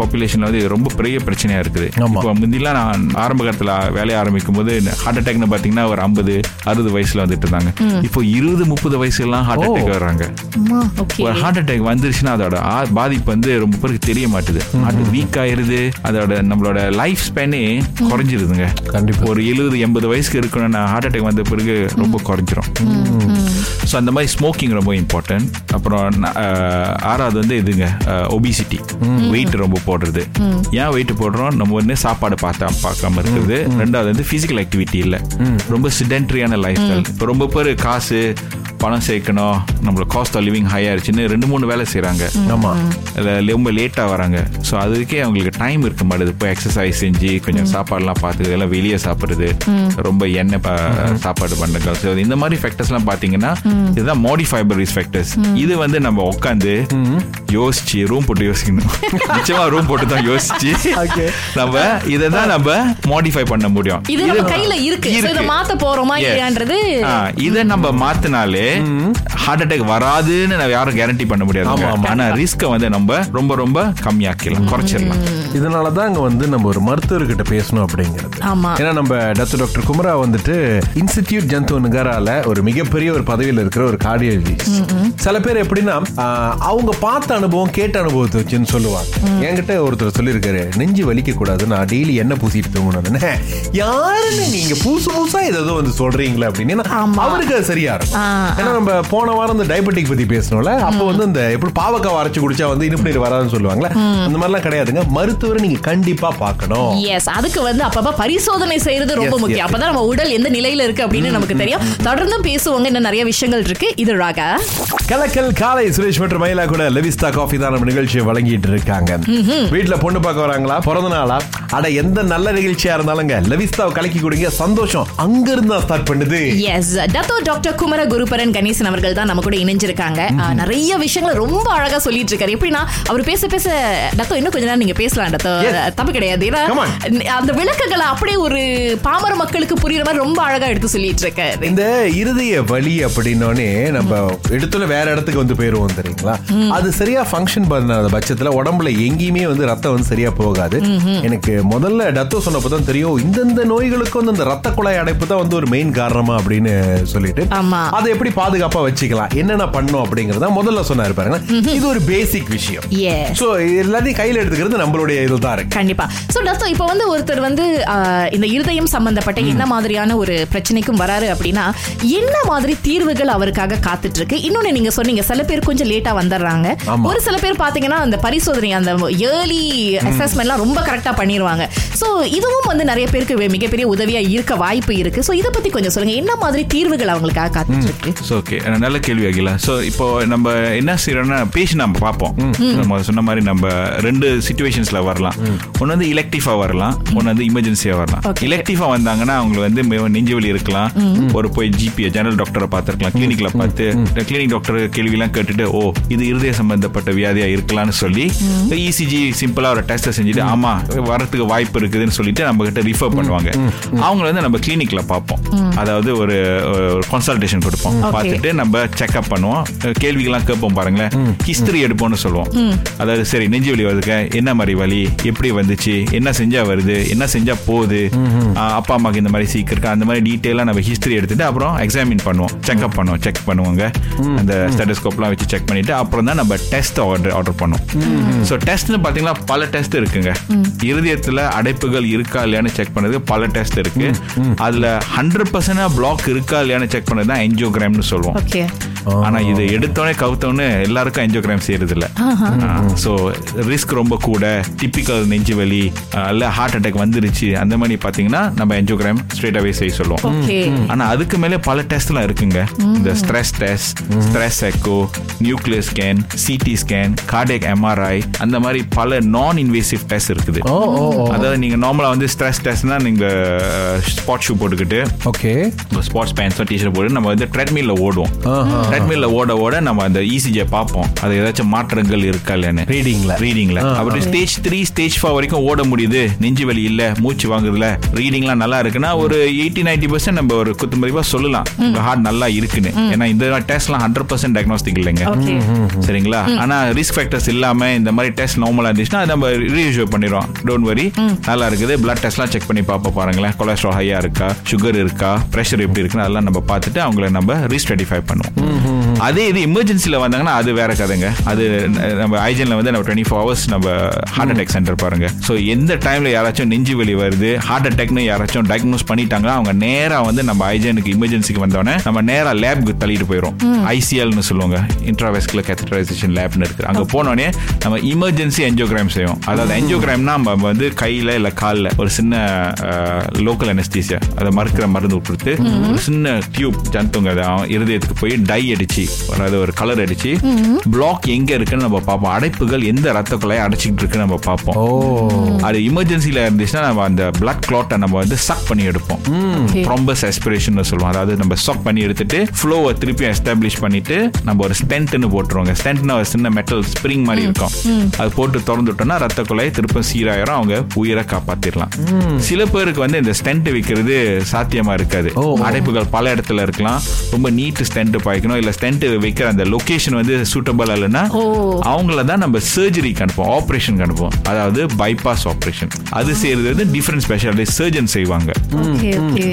பாப்புலேஷன்ல வந்து ரொம்ப பெரிய பிரச்சனையா இருக்குது. இப்போ முந்திலாம் நான் ஆரம்ப காலத்துல வேலையை ஆரம்பிக்கும் போது ஹார்ட் அட்டாக்னு பாத்தீங்கன்னா ஒரு ஐம்பது அறுபது வயசுல வந்துட்டு இருந்தாங்க. இப்போ இருபது முப்பது வயசுலாம் ஹார்ட் அட்டாக் வர்றாங்க. ஒரு ஹார்ட் அட்டாக் வந்துருச்சுன்னா அதோட பாதிப்பு வந்து ரொம்ப பேருக்கு தெரிய மாட்டுது. ஹார்ட் வீக் ஆயிருது அதோட நம்மளோட லைஃப் ஸ்பேனே குறைஞ்சிருதுங்க. கண்டிப்பா. ஒரு எழுபது எண்பது வயசு ரிஸ்க் இருக்கணும்னா ஹார்ட் அட்டாக் வந்த பிறகு ரொம்ப குறைஞ்சிரும். ஸோ அந்த மாதிரி ஸ்மோக்கிங் ரொம்ப இம்பார்ட்டன்ட் அப்புறம் ஆறாவது வந்து இதுங்க ஒபிசிட்டி வெயிட் ரொம்ப போடுறது. ஏன் வெயிட் போடுறோம்? நம்ம ஒன்று சாப்பாடு பார்த்தா பார்க்காம இருக்கிறது. ரெண்டாவது வந்து ஃபிசிக்கல் ஆக்டிவிட்டி இல்லை. ரொம்ப சிடென்ட்ரியான லைஃப் ஸ்டைல் இப்போ ரொம்ப பேர் காசு பணம் சேர்க்கணும் நம்மளோட காஸ்ட் ஆஃப் லிவிங் ஹை ஆயிடுச்சுன்னு ரெண்டு மூணு வேலை செய்கிறாங்க ஆமா. ரொம்ப லேட்டாக வராங்க. ஸோ அதுக்கே அவங்களுக்கு டைம் இருக்க மாட்டேது. இப்போ எக்ஸசைஸ் செஞ்சு கொஞ்சம் சாப்பாடுலாம் பார்த்து எல்லாம் வெளியே சாப்பிட்றது ரொம்ப எண்ணெய் சாப்பாடு பண்ணுங்க ஸோ இந்த மாதிரி ஃபேக்டர்ஸ்லாம் பார்த்தீங்கன்னா இதுதான் மாடிஃபைபர் ரிஸ்க் ஃபேக்டர்ஸ் இது வந்து நம்ம உட்காந்து யோசிச்சு ரூம் போட்டு யோசிக்கணும். நிச்சயமா ரூம் போட்டு தான் யோசிச்சு. நம்ம இதை தான் நம்ம மாடிஃபை பண்ண முடியும். இது நம்ம கையில இருக்கு. So, இதை மாத்த போறோமா. இல்லையான்றது இதை நம்ம மாத்தினாலே ஹார்ட் அட்டாக் வராதுன்னு நம்ம யாரும் கேரண்டி பண்ண முடியாது. ஆனா ரிஸ்க வந்து நம்ம ரொம்ப ரொம்ப கம்மியாக்கலாம் குறைச்சிடலாம். இதனாலதான் அங்க வந்து நம்ம ஒரு மருத்துவர்கிட்ட பேசணும் அப்படிங்கிறது. ஏன்னா நம்ம டாக்டர் டாக்டர் குமரா வந்துட்டு இன்ஸ்டிடியூட் ஜந்து நகரால ஒரு மிகப்பெரிய ஒரு பதவியில் இருக்கிற ஒரு கார்டியாலஜிஸ்ட் சில பேர் எப்படின்னா அவங்க பார்த்த அனுபவம் கேட்ட அனுபவத்தை வச்சுன்னு சொல்லுவாங்க. என்கிட்ட ஒருத்தர் சொல்லியிருக்காரு நெஞ்சு வலிக்க கூடாது நான் டெய்லி என்ன பூசிட்டு தூங்கணும் யாருன்னு நீங்க புதுசு புதுசா ஏதோ வந்து சொல்றீங்களே அப்படின்னு. அவருக்கு அது சரியா இருக்கும். ஏன்னா நம்ம போன வாரம் இந்த டயபெட்டிக் பத்தி பேசணும்ல அப்போ வந்து இந்த எப்படி பாவக்காய் அரைச்சு குடிச்சா வந்து இனிப்பு வராதுன்னு சொல்லுவாங்களே அந்த மாதிரிலாம் கிடையாதுங்க. மருத்துவரை நீங்க கண்டிப்பா பார்க்கணும். எஸ் அதுக்கு வந்து அப்பப்ப பரிசோதனை செய்யறது ரொம்ப Yes, முக்கியம். அப்பதான் நம்ம உடல் எந்த நிலையில இருக்கு அப்படின்னு நமக்கு தெரியும். தொடர்ந்து பேசுவாங்க. இன்னும் நிறைய விஷயங்கள் இருக்கு. இது ராகா. கலக்கல் காலை சுரேஷ் மற்றும் மயிலா கூட லெவிஸ்டா காஃபி தான் நம்ம நிகழ்ச்சியை வழங்கிட்டு இருக்காங்க. வீட்டுல பொண்ணு பார்க்க வராங்களா பிறந்த நாளா அட எந்த நல்ல நிகழ்ச்சியா இருந்தாலுங்க லெவிஸ்டாவை கலக்கி கொடுங்க. சந்தோஷம் அங்க இருந்து ஸ்டார்ட் பண்ணுது. Yes Dato doctor Kumara Guruparan Ganesan அவர்கள் தான் நம்ம கூட இணைஞ்சிருக்காங்க. நிறைய விஷயங்களை ரொம்ப அழகா சொல்லிட்டு இருக்காரு எப்படின்னா அவர் பேச பேச டத்தோ இன்னும் கொஞ்ச நேரம் நீங்க பேசலாம் டத்தோ. தப்பு கிடையாது. ஏன்னா. அந்த விளக்கங்களை அப்படியே ஒரு பாமர மக்களுக்கு புரியுற மாதிரி ரொம்ப அழகா எடுத்து சொல்லிட்டு இருக்காரு இந்த இருதய வலி அப்படின்னோடனே நம்ம எடுத்துல வேற இடத்துக்கு வந்து போயிருவோம் தெரியுங்களா? அது சரியா ஃபங்க்ஷன் பண்ணாத பட்சத்துல உடம்புல எங்கேயுமே வந்து ரத்தம் வந்து சரியா போகாது. எனக்கு முதல்ல டத்தோ சொன்னப்போ தான் தெரியும். இந்தந்த நோய்களுக்கு வந்து இந்த ரத்த குழாய் அடைப்பு தான் வந்து ஒரு மெயின் காரணமா அப்படின்னு சொல்லிட்டு. அதை எப்படி பாதுகாப்பா வச்சுக்கலாம்? என்னென்ன பண்ணும் அப்படிங்கறத முதல்ல சொன்னாரு பாருங்க. இது ஒரு பேசிக் விஷயம். சோ எல்லாத்தையும் கையில எடுத்துக்கிறது நம்மளுடைய இதுதான் இருக்கு. கண்டிப்பா. சோ டத்தோ இப்போ வந்து ஒருத்தர் வந்து இந்த இருதயம் சம்பந்தப்பட்ட என்ன மாதிரியான ஒரு பிரச்சனைக்கும் வராரு அப்படின்னா என்ன மாதிரி தீர்வுகள் அவருக்காக காத்துட்டு இருக்கு? இன்னொன்னு நீங்க சொன்னீங்க சில பேர் கொஞ்சம் லேட்டா வந்துடுறாங்க. ஒரு சில பேர் பாத்தீங்கன்னா அந்த பரிசோதனை அந்த ஏர்லி அசஸ்மெண்ட்லாம் ரொம்ப கரெக்டா பண்ணிடுவாங்க சோ இதுவும் வந்து நிறைய பேருக்கு மிகப்பெரிய உதவியா இருக்க வாய்ப்பு இருக்கு. சோ இத பத்தி கொஞ்சம் சொல்லுங்க. என்ன மாதிரி தீர்வுகள் அவங்களுக்காக காத்துட்டு இருக்கு ஸோ ஓகே நல்ல கேள்வி அகிலா. ஸோ இப்போ நம்ம என்ன செய்யறோம்னா பேஷண்ட் நம்ம பார்ப்போம். நம்ம சொன்ன மாதிரி நம்ம ரெண்டு சுச்சுவேஷன்ஸ்ல வரலாம். ஒன்று வந்து இலக்டிவா வரலாம். ஒன்று வந்து இமர்ஜென்சியா வரலாம். Okay. இலக்டிவா வந்தாங்கன்னா அவங்களுக்கு வந்து நெஞ்சு வலி இருக்கலாம். ஒரு போய் ஜிபி ஜெனரல் டாக்டரை பார்த்துருக்கலாம். கிளினிக்ல பார்த்து கிளினிக் டாக்டர் கேள்விலாம் கேட்டுட்டு ஓ இது இருதய சம்பந்தப்பட்ட வியாதியா இருக்கலாம்னு சொல்லி இசிஜி சிம்பிளா ஒரு டெஸ்ட்டை செஞ்சுட்டு ஆமா வரதுக்கு வாய்ப்பு இருக்குதுன்னு சொல்லிட்டு நம்ம கிட்ட ரிஃபர் பண்ணுவாங்க. அவங்க வந்து நம்ம கிளினிக்ல பார்ப்போம். அதாவது ஒரு கன்சல்டேஷன் கொடுப்போம். பார்த்துட்டு நம்ம செக்அப் பண்ணுவோம். கேள்விகள்லாம் கேட்போம் பாருங்களேன். ஹிஸ்டரி எடுப்போம்னு சொல்லுவோம். அதாவது சரி நெஞ்சு வலி வருதுங்க என்ன மாதிரி வலி எப்படி வந்துச்சு என்ன செஞ்சா வருது என்ன செஞ்சா போகுது அப்பா அம்மாக்கு இந்த மாதிரி சீக்கு இருக்கா அந்த மாதிரி டீட்டெயிலாக நம்ம ஹிஸ்டரி எடுத்துட்டு அப்புறம் எக்ஸாமின் பண்ணுவோம். செக்அப் பண்ணுவோம் செக் பண்ணுவாங்க. அந்த ஸ்டெட்டஸ்கோப்லாம் வச்சு செக் பண்ணிட்டு அப்புறம் தான் நம்ம டெஸ்ட் ஆர்டர் ஆர்டர் பண்ணுவோம் ஸோ டெஸ்ட்னு பார்த்தீங்கன்னா பல டெஸ்ட் இருக்குங்க. இருதயத்தில் அடைப்புகள் இருக்கா இல்லையான்னு செக் பண்ணது பல டெஸ்ட் இருக்கு. அதுல ஹண்ட்ரட் பர்சன்ட் பிளாக் இருக்கா இல்லையான்னு செக் பண்ணது தான் என்ஜியோகிராம்னு சொல்லுவோம். ஓகே ஆனா இது எடுத்தோடனே கவுத்தோடனே எல்லாருக்கும் என்ஜியோகிராம் செய்யறது இல்ல ஸோ ரிஸ்க் ரொம்ப கூட டிப்பிக்கல் நெஞ்சு வலி இல்ல ஹார்ட் அட்டாக் வந்துருச்சு அந்த மாதிரி பாத்தீங்கன்னா நம்ம என்ஜியோகிராம் ஸ்ட்ரெயிட்டாவே செய்ய சொல்லுவோம். ஆனா அதுக்கு மேலே பல டெஸ்ட்லாம் இருக்குங்க. இந்த stress test stress echo nuclear scan CT scan cardiac MRI அந்த மாதிரி பல நான் இன்வேசிவ் டெஸ்ட் இருக்குது அதாவது நீங்க நார்மலா வந்து ஸ்ட்ரெஸ் டெஸ்ட்னா நீங்க ஸ்பாட் ஷூ போட்டுக்கிட்டு ஓகே. ஸ்போர்ட்ஸ் பேண்ட்ஸோ டிஷர்ட் போட்டு நம்ம வந்து ட்ரெட்மில்ல ஓடுவோம். ட்ரெட்மில்ல ஓட ஓட நம்ம அந்த இசிஜியை பார்ப்போம். அது ஏதாச்சும் மாற்றங்கள் இருக்கா இல்லைன்னு ரீடிங்ல ரீடிங்ல அப்படி ஸ்டேஜ் த்ரீ ஸ்டேஜ் ஃபோர் வரைக்கும் ஓட முடியுது. நெஞ்சு வலி இல்ல மூச்சு வாங்குறதுல. ரீடிங்லாம் நல்லா இருக்குன்னா ஒரு எயிட்டி நைன்டி பர்சன்ட் நம்ம ஒரு குத்து மதிப்பா சொல்லலாம் உங்க ஹார்ட் நல்லா இருக்குன்னு. ஏன்னா இந்த டெஸ்ட்லாம் ஹண்ட்ரட் பர்சன்ட் டயக்னோஸ்டிக் இல்லைங்க. சரிங்களா? ஆனா ரிஸ்க் ஃபேக்டர்ஸ் இல்லாம இந்த மாதிரி டெஸ்ட் நார்மலா இருந்துச்சுன்னா அது நம்ம ரீஇஷ்யூ பண்ணிடுவோம் டோன்ட் வரி நல்லா இருக்குது. பிளட் டெஸ்ட்லாம் செக் பண்ணி பார்ப்போம் பாருங்களேன். கொலஸ்ட்ரால் ஹையா இருக்கா? சுகர் இருக்கா? பிரஷர் எப்படி இருக்குன்னு அதெல்லாம் நம்ம பார்த்துட்டு அவங்கள நம்ம ரீஸ்டடிஃபை பண்ணுவோம். அதே இது எமர்ஜென்சில வந்தாங்கன்னா அது வேற கதைங்க. அது நம்ம ஐஜன்ல வந்து நம்ம டுவெண்ட்டி ஃபோர் ஹவர்ஸ் நம்ம ஹார்ட் அட்டாக் சென்டர் பாருங்க. ஸோ எந்த டைம்ல யாராச்சும் நெஞ்சு வலி வருது ஹார்ட் அட்டாக்னு யாராச்சும் டயக்னோஸ் பண்ணிட்டாங்கன்னா அவங்க நேரா வந்து நம்ம ஐஜனுக்கு எமர்ஜென்சிக்கு வந்தோடனே நம்ம நேரா லேப்க்கு தள்ளிட்டு போயிடும் ஐசிஎல்னு சொல்லுவாங்க. இன்ட்ராவெஸ்குலர் கேத்தரைசேஷன் லேப்னு இருக்கு. அங்க போனோடனே நம்ம இமர்ஜென்சி என்ஜியோகிராம் செய்வோம். அதாவது என்ஜியோகிராம்னா நம்ம வந்து கையில இல்ல கால்ல ஒரு சின்ன லோக்கல் அனஸ்தீசியா அதை மறுக்கிற மருந்து கொடுத்து ஒரு சின்ன டியூப் ஜந்துங்க அது இருதயத்துக்கு போய் டை அடிச்சு அதாவது ஒரு கலர் அடிச்சு பிளாக் எங்க இருக்குன்னு நம்ம பார்ப்போம். அடைப்புகள் எந்த ரத்த குழாயை அடைச்சிட்டு இருக்குன்னு நம்ம பார்ப்போம். அது எமர்ஜென்சில இருந்துச்சுன்னா நம்ம அந்த பிளட் கிளாட்டை நம்ம வந்து சக் பண்ணி எடுப்போம். த்ரோம்பஸ் அஸ்பிரேஷன் சொல்லுவோம். அதாவது நம்ம சக் பண்ணி எடுத்துட்டு ஃப்ளோவை திருப்பி எஸ்டாப்ளிஷ் பண்ணிட்டு நம்ம ஒரு ஸ்டென்ட்னு போட்டுருவாங்க. ஸ்டென்ட்னா ஒரு சின்ன மெட்டல் ஸ்ப்ரிங் மாதிரி இருக்கும். அது போட்டு திறந்துட்டோம்னா ரத்த குழாய் திருப்ப சீராயிரும் அவங்க உயிரை காப்பாத்திரலாம். சில பேருக்கு வந்து இந்த ஸ்டென்ட் வைக்கிறது சாத்தியமா இருக்காது. அடைப்புகள் பல இடத்துல இருக்கலாம். ரொம்ப நீட் ஸ்டென்ட் பாய்க்கணும். இல்ல ஸ்டென்ட் வைக்கிற அந்த லொகேஷன் வந்து சூட்டபிள் இல்லைன்னா அவங்கள தான் நம்ம சர்ஜரிக்கு அனுப்புவோம் ஆபரேஷன் அனுப்புவோம். அதாவது பைபாஸ் ஆபரேஷன் அது செய்யறது வந்து டிஃபரெண்ட் ஸ்பெஷாலிட்டி சர்ஜன் செய்வாங்க.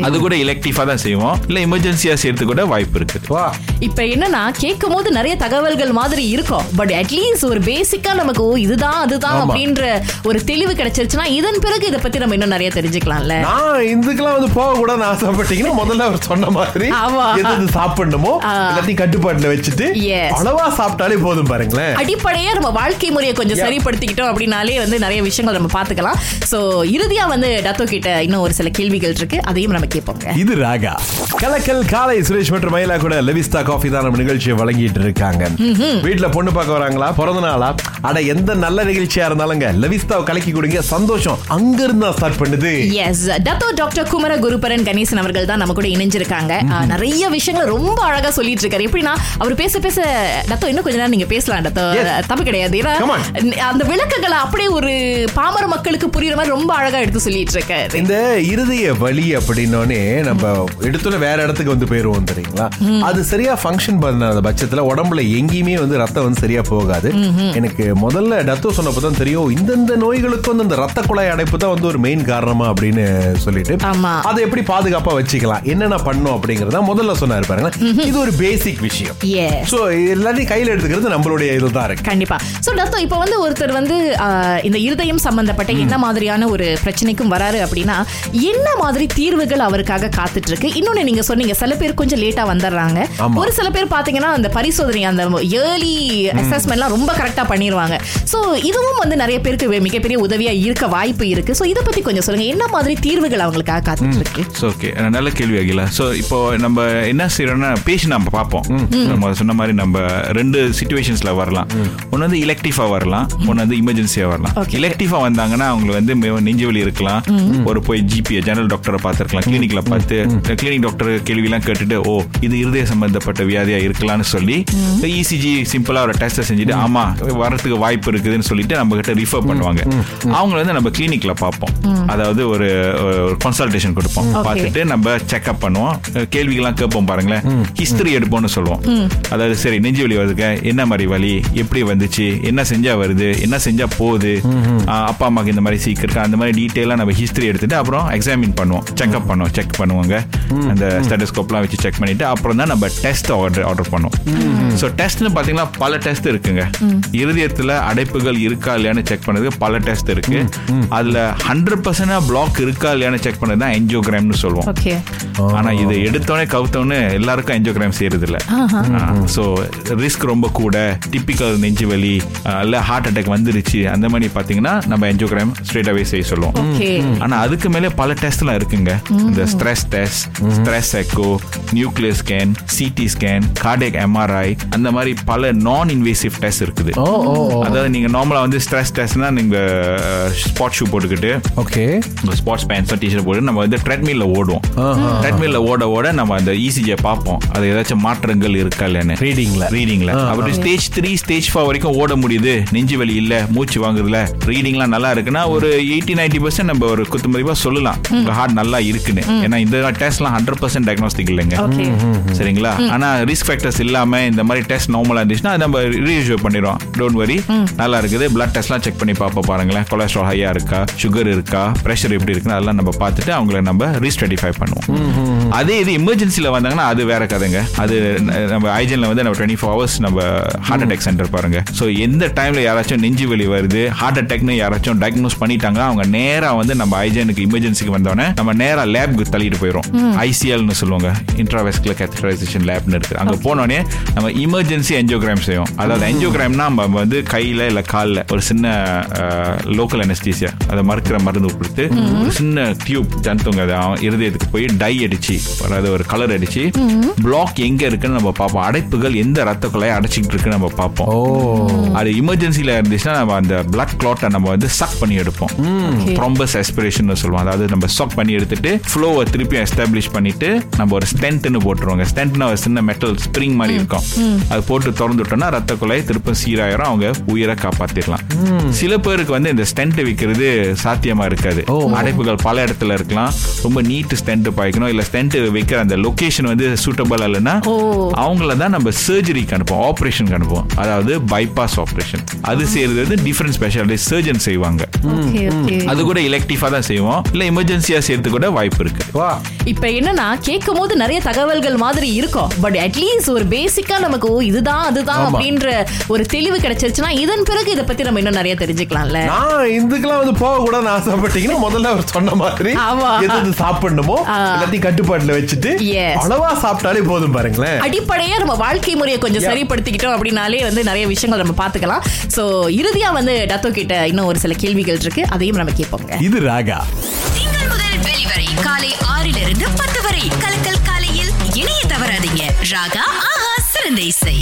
அது கூட எலக்டிவா தான் செய்வோம். இல்ல எமர்ஜென்சியா செய்யறதுக்கு கூட வாய்ப்பு இருக்குது. வா. இப்ப என்னன்னா கேட்கும் போது நிறைய தகவல்கள் மாதிரி இருக்கும். பட் அட்லீஸ்ட் ஒரு பேசிக்கா நமக்கு ஓ இதுதான் அதுதான். அப்படின்ற ஒரு தெளிவு கிடைச்சிருச்சுன்னா இதன் பிறகு இதை பத்தி நம்ம இன்னும் நிறைய தெரிஞ்சுக்கலாம்ல. நான் இதுக்கெல்லாம் வந்து போக கூடாதுன்னு ஆசைப்பட்டீங்கன்னா முதல்ல அவர் சொன்ன மாதிரி. எது சாப்பிடணுமோ. எல்லாத்தையும் கட்டுப்பாட்டுல வச்சுட்டு. அளவா சாப்பிட்டாலே போதும் பாருங்களேன். அடிப்படையா நம்ம வாழ்க்கை முறையை கொஞ்சம். சரிப்படுத்திக்கிட்டோம் அப்படின்னாலே வந்து நிறைய விஷயங்கள் நம்ம பாத்துக்கலாம் சோ இறுதியா வந்து டத்தோ கிட்ட இன்னும் ஒரு சில கேள்விகள் இருக்கு. அதையும் நம்ம கேட்போங்க. இது ராகா. கலக்கல் காலை சுரேஷ் மற்றும் மயிலா கூட லெவிஸ்தா காஃபி தான் நம்ம நிகழ்ச்சியை வழங்கிட்டு இருக்காங்க. வீட்ல பொண்ணு பார்க்க வராங்களா? பிறந்த நாளா? அட எந்த நல்ல நிகழ்ச்சியா இருந்தாலுங்க லெவிஸ்தாவை கலக்கி கொடுங்க. சந்தோஷம். அங்க இருந்தா ஸ்டார்ட் பண்ணுது. Yes Dato doctor Kumara Guruparan Ganesan அவர்கள் தான் நம்ம கூட இணைஞ்சிருக்காங்க. நிறைய விஷயங்களை ரொம்ப அழகா சொல்லிட்டு இருக்காரு. எப்படின்னா அவர் பேச பேச டத்தோ இன்னும் கொஞ்ச நேரம் நீங்க பேசலாம் டத்தோ. தப்பு கிடையாது. ஏன்னா. அந்த விளக்குகளை அப்படியே ஒரு பாமர மக்களுக்கு புரியுற மாதிரி ரொம்ப அழகா எடுத்து சொல்லிட்டு இருக்காரு. இந்த இருதய வலி அப்படின்னோடனே நம்ம எடுத்துல வேற இடத்துக்கு வந்து போயிருவோம் தெரியுங்களா? அது சரியா ஃபங்க்ஷன் பண்ணாத பட்சத்துல உடம்புல எங்கேயுமே வந்து ரத்தம் வந்து சரியா போகாது. எனக்கு முதல்ல டத்தோ சொன்னப்போ தான் தெரியும் இந்தந்த நோய்களுக்கு வந்து இந்த ரத்த குழாய் அடைப்பு தான் வந்து ஒரு மெயின் காரணமா அப்படின்னு சொல்லிட்டு. அதை எப்படி பாதுகாப்பா வச்சுக்கலாம் என்னென்ன பண்ணும் அப்படிங்கறத முதல்ல சொன்னாரு பாருங்க இது ஒரு பேசிக் விஷயம். Yes. சோ எல்லாத்தையும் கையில எடுத்துக்கிறது நம்மளுடைய இதுதான் இருக்கு. கண்டிப்பா. சோ டத்தோ இப்போ வந்து ஒருத்தர் வந்து இந்த இருதயம் சம்பந்தப்பட்ட என்ன மாதிரியான ஒரு பிரச்சனைக்கும் வராரு அப்படின்னா என்ன மாதிரி தீர்வுகள் அவருக்காக காத்துட்டு இருக்கு இன்னொன்னு நீங்க சொன்னீங்க சில பேர் கொஞ்சம் லேட்டா வந்துடுறாங்க. ஒரு சில பேர் பாத்தீங்கன்னா அந்த பரிசோதனை அந்த ஏர்லி அசஸ்மெண்ட்லாம் ரொம்ப கரெக்டா பண்ணிடுவாங்க சோ இதுவும் வந்து நிறைய பேருக்கு மிகப்பெரிய உதவியா இருக்க வாய்ப்பு இருக்கு. சோ இத பத்தி கொஞ்சம் சொல்லுங்க. என்ன மாதிரி தீர்வுகள் அவங்களுக்காக காத்துட்டு இருக்கு ஸோ ஓகே நல்ல கேள்வி அகிலா. ஸோ இப்போ நம்ம என்ன செய்யறோம்னா பேஷண்ட் நம்ம பார்ப்போம் நம்ம சொன்ன மாதிரி நம்ம ரெண்டு சுச்சுவேஷன்ஸ்ல வரலாம். ஒன்று வந்து இலக்டிவா வரலாம் ஒன்று வந்து இமர்ஜென்சியா வரலாம். இலக்டிவா வந்தாங்கன்னா அவங்களுக்கு வந்து நெஞ்சு வலி இருக்கலாம். ஒரு போய் ஜிபி ஜெனரல் டாக்டரை பார்த்துருக்கலாம். கிளினிக்ல பார்த்து கிளினிக் டாக்டர் கேள்விலாம் கேட்டுட்டு ஓ இது இருதய சம்பந்தப்பட்ட வியாதியா இருக்கலாம்னு சொல்லி இசிஜி சிம்பிளா ஒரு டெஸ்ட் செஞ்சுட்டு ஆமா வரதுக்கு வாய்ப்பு இருக்குதுன்னு சொல்லிட்டு நம்ம கிட்ட ரிஃபர் பண்ணுவாங்க. அவங்கள வந்து நம்ம கிளினிக்ல பார்ப்போம். அதாவது ஒரு கன்சல்டேஷன் கொடுப்போம். பார்த்துட்டு நம்ம செக்அப் பண்ணுவோம். கேள்விகள்லாம் கேட்போம் பாருங்களேன். ஹிஸ்டரி எடுப்போம்னு சொல்லுவோம். அதாவது சரி நெஞ்சு வலி வருதுங்க. என்ன மாதிரி வலி? எப்படி வந்துச்சு? என்ன செஞ்சா வருது? என்ன செஞ்சா போகுது? அப்பா அம்மாக்கு இந்த மாதிரி சீக்கு இருக்கா அந்த மாதிரி டீட்டெயிலாக நம்ம ஹிஸ்டரி எடுத்துட்டு அப்புறம் எக்ஸாமின் பண்ணுவோம். செக்அப் பண்ணுவோம். செக் பண்ணுவாங்க. அந்த ஸ்டெட்டஸ்கோப்லாம் வச்சு செக் பண்ணிட்டு அப்புறம் தான் நம்ம டெஸ்ட் ஆர்டர் ஆர்டர் பண்ணுவோம். ஸோ டெஸ்ட்னு பார்த்தீங்கன்னா பல டெஸ்ட் இருக்குங்க. இருதயத்தில் அடைப்புகள் இருக்கா இல்லையான்னு செக் பண்ணதுக்கு பல டெஸ்ட் இருக்கு. அதுல ஹண்ட்ரட் பர்சன்டா பிளாக் இருக்கா இல்லையான்னு செக் பண்ணது தான் என்ஜியோகிராம்னு சொல்லுவோம். ஓகே. ஆனா இது எடுத்தோடனே கவுத்தோடனே எல்லாருக்கும் என்ஜியோகிராம் செய்யறது இல்ல ஸோ ரிஸ்க் ரொம்ப கூட டிப்பிக்கல் நெஞ்சு வலி இல்ல ஹார்ட் அட்டாக் வந்துருச்சு அந்த மாதிரி பாத்தீங்கன்னா நம்ம என்ஜியோகிராம் ஸ்ட்ரெயிட் அவே செய்ய சொல்லுவோம். ஓகே. ஆனா அதுக்கு மேல பல டெஸ்ட்லாம் இருக்குங்க. இந்த stress test stress echo nuclear scan CT scan cardiac MRI அந்த மாதிரி பல நான் இன்வேசிவ் டெஸ்ட் இருக்குது அதாவது நீங்க நார்மலா வந்து ஸ்ட்ரெஸ் டெஸ்ட்னா நீங்க ஸ்பாட் ஷூ போட்டுக்கிட்டு ஓகே. ஸ்பாட்ஸ் பேண்ட்ஸ் டிஷர்ட் போட்டு நம்ம வந்து ட்ரெட்மில்ல ஓடுவோம். ட்ரெட்மில்ல ஓட ஓட நம்ம அந்த இசிஜியை பார்ப்போம். அது ஏதாச்சும் மாற்றங்கள் இருக்கா இல்லைன்னு Readingல. ரீடிங்ல அப்படி ஸ்டேஜ் த்ரீ ஸ்டேஜ் ஃபோர் வரைக்கும் ஓட முடியுது. நெஞ்சு வலி இல்ல மூச்சு வாங்குறதுல. ரீடிங்லாம் நல்லா இருக்குன்னா ஒரு எயிட்டி நைன்டி பர்சன்ட் நம்ம ஒரு குத்துமதிப்பா சொல்லலாம். உங்க ஹார்ட் நல்லா இருக்குன்னு. ஏன்னா இந்த டெஸ்ட்லாம் ஹண்ட்ரட் பர்சன்ட் டயக்னோஸ்டிக் இல்லைங்க. சரிங்களா? ஆனா ரிஸ்க் ஃபேக்டர்ஸ் இல்லாம இந்த மாதிரி டெஸ்ட் நார்மலா இருந்துச்சுன்னா அதை நம்ம ரீஇஷ்யூ பண்ணிடுவோம் டோன்ட் வரி நல்லா இருக்குது. பிளட் டெஸ்ட்லாம் செக் பண்ணி பார்ப்போம் பாருங்களேன். கொலஸ்ட்ரால் ஹையா இருக்கா? சுகர் இருக்கா? பிரஷர் எப்படி இருக்குன்னு அதெல்லாம் நம்ம பார்த்துட்டு அவங்கள நம்ம ரீஸ்டடிஃபை பண்ணுவோம். அதே இது எமர்ஜென்சில வந்தாங்கன்னா அது வேற கதைங்க. அது நம்ம ஐஜன்ல வந்து நம்ம டுவெண்ட்டி ஃபோர் ஹவர்ஸ் நம்ம ஹார்ட் அட்டாக் சென்டர் பாருங்க. ஸோ எந்த டைம்ல யாராச்சும் நெஞ்சு வலி வருது ஹார்ட் அட்டாக்னு யாராச்சும் டயக்னோஸ் பண்ணிட்டாங்க அவங்க நேரா வந்து நம்ம ஐஜனுக்கு இமர்ஜென்சிக்கு வந்தோடனே நம்ம நேரா லேப்க்கு தள்ளிட்டு போயிடும் ஐசிஎல்னு சொல்லுவாங்க. இன்ட்ராவெஸ்குலர் கேத்தரைசேஷன் லேப்னு இருக்கு. அங்க போனோடனே நம்ம இமர்ஜென்சி என்ஜியோகிராம் செய்வோம் அதாவது என்ஜியோகிராம்னா நம்ம வந்து கையில இல்ல கால்ல ஒரு சின்ன லோக்கல் அனஸ்தீசியா அதை மறுக்கிற மருந்து கொடுத்து ஒரு சின்ன டியூப் ஜந்துங்க அதை இருதயத்துக்கு போய் டை அடிச்சு அதாவது ஒரு கலர் அடிச்சு பிளாக் எங்க இருக்குன்னு நம்ம பார்ப்போம். அடைப்புகள் எந்த ரத்த குழாயை அடைச்சிக்கிட்டு இருக்குன்னு நம்ம பார்ப்போம். அது எமர்ஜென்சில இருந்துச்சுன்னா நம்ம அந்த பிளட் கிளாட்டை நம்ம வந்து சக் பண்ணி எடுப்போம். த்ரோம்பஸ் அஸ்பிரேஷன் சொல்லுவோம். அதாவது நம்ம சக் பண்ணி எடுத்துட்டு ஃப்ளோவை திருப்பி எஸ்டாப்ளிஷ் பண்ணிட்டு நம்ம ஒரு ஸ்டென்ட்னு போட்டுருவாங்க. ஸ்டென்ட்னா ஒரு சின்ன மெட்டல் ஸ்ப்ரிங் மாதிரி இருக்கும். அது போட்டு திறந்து விட்டோம்னா ரத்த குழாய் திருப்ப சீராயிரும். அவங்க உயிரை காப்பாத்திடலாம். சில பேருக்கு வந்து இந்த ஸ்டென்ட் வைக்கிறது சாத்தியமா இருக்காது. அடைப்புகள் பல இடத்துல இருக்கலாம். ரொம்ப நீட் ஸ்டென்ட் பாய்க்கணும். இல்ல ஸ்டென்ட் வைக்கிற அந்த லொகேஷன் வந்து சூட்டபிள் இல்லைன்னா அவங்கள தான் நம்ம சர்ஜரிக்கு அனுப்புவோம் ஆபரேஷனுக்கு அனுப்புவோம். அதாவது பைபாஸ் ஆபரேஷன் அது செய்யறது வந்து டிஃபரெண்ட் ஸ்பெஷாலிட்டி சர்ஜன் செய்வாங்க அது கூட எலக்டிவா தான் செய்வோம். இல்ல எமர்ஜென்சியா சேர்த்து கூட வாய்ப்பு இருக்கு. இப்ப என்னன்னா கேட்கும் போது நிறைய தகவல்கள் மாதிரி இருக்கும். பட் அட்லீஸ்ட் ஒரு பேசிக்கா நமக்கு ஓ இதுதான் அதுதான் அப்படின்ற ஒரு தெளிவு கிடைச்சிருச்சுன்னா இதன் பிறகு இத பத்தி நம்ம இன்னும் நிறைய தெரிஞ்சுக்கலாம்ல. நான் இதுக்கெல்லாம் வந்து போக கூடாதுன்னு ஆசைப்பட்டீங்கன்னா முதல்ல அவர் சொன்ன மாதிரி ஆமா. எது சாப்பிடணுமோ எல்லாத்தையும் கட்டுப்பாட்டுல வச்சுட்டு. அளவா சாப்பிட்டாலே போதும் பாருங்களேன். அடிப்படையா நம்ம வாழ்க்கை முறையை கொஞ்சம். சரிப்படுத்திக்கிட்டோம் அப்படின்னாலே வந்து நிறைய விஷயங்கள் நம்ம பாத்துக்கலாம் சோ இறுதியா வந்து டத்தோ கிட்ட இன்னும் ஒரு சில கேள்விகள் இருக்கு. அதையும் நம்ம கேட்போங்க இது ராகா. திங்கள் முதல் வெளிவரை காலை ஆறிலிருந்து பத்து வரை கலக்கல் காலையில் இணைய தவறாதீங்க. ராகா ஆஹா சிறந்த இசை.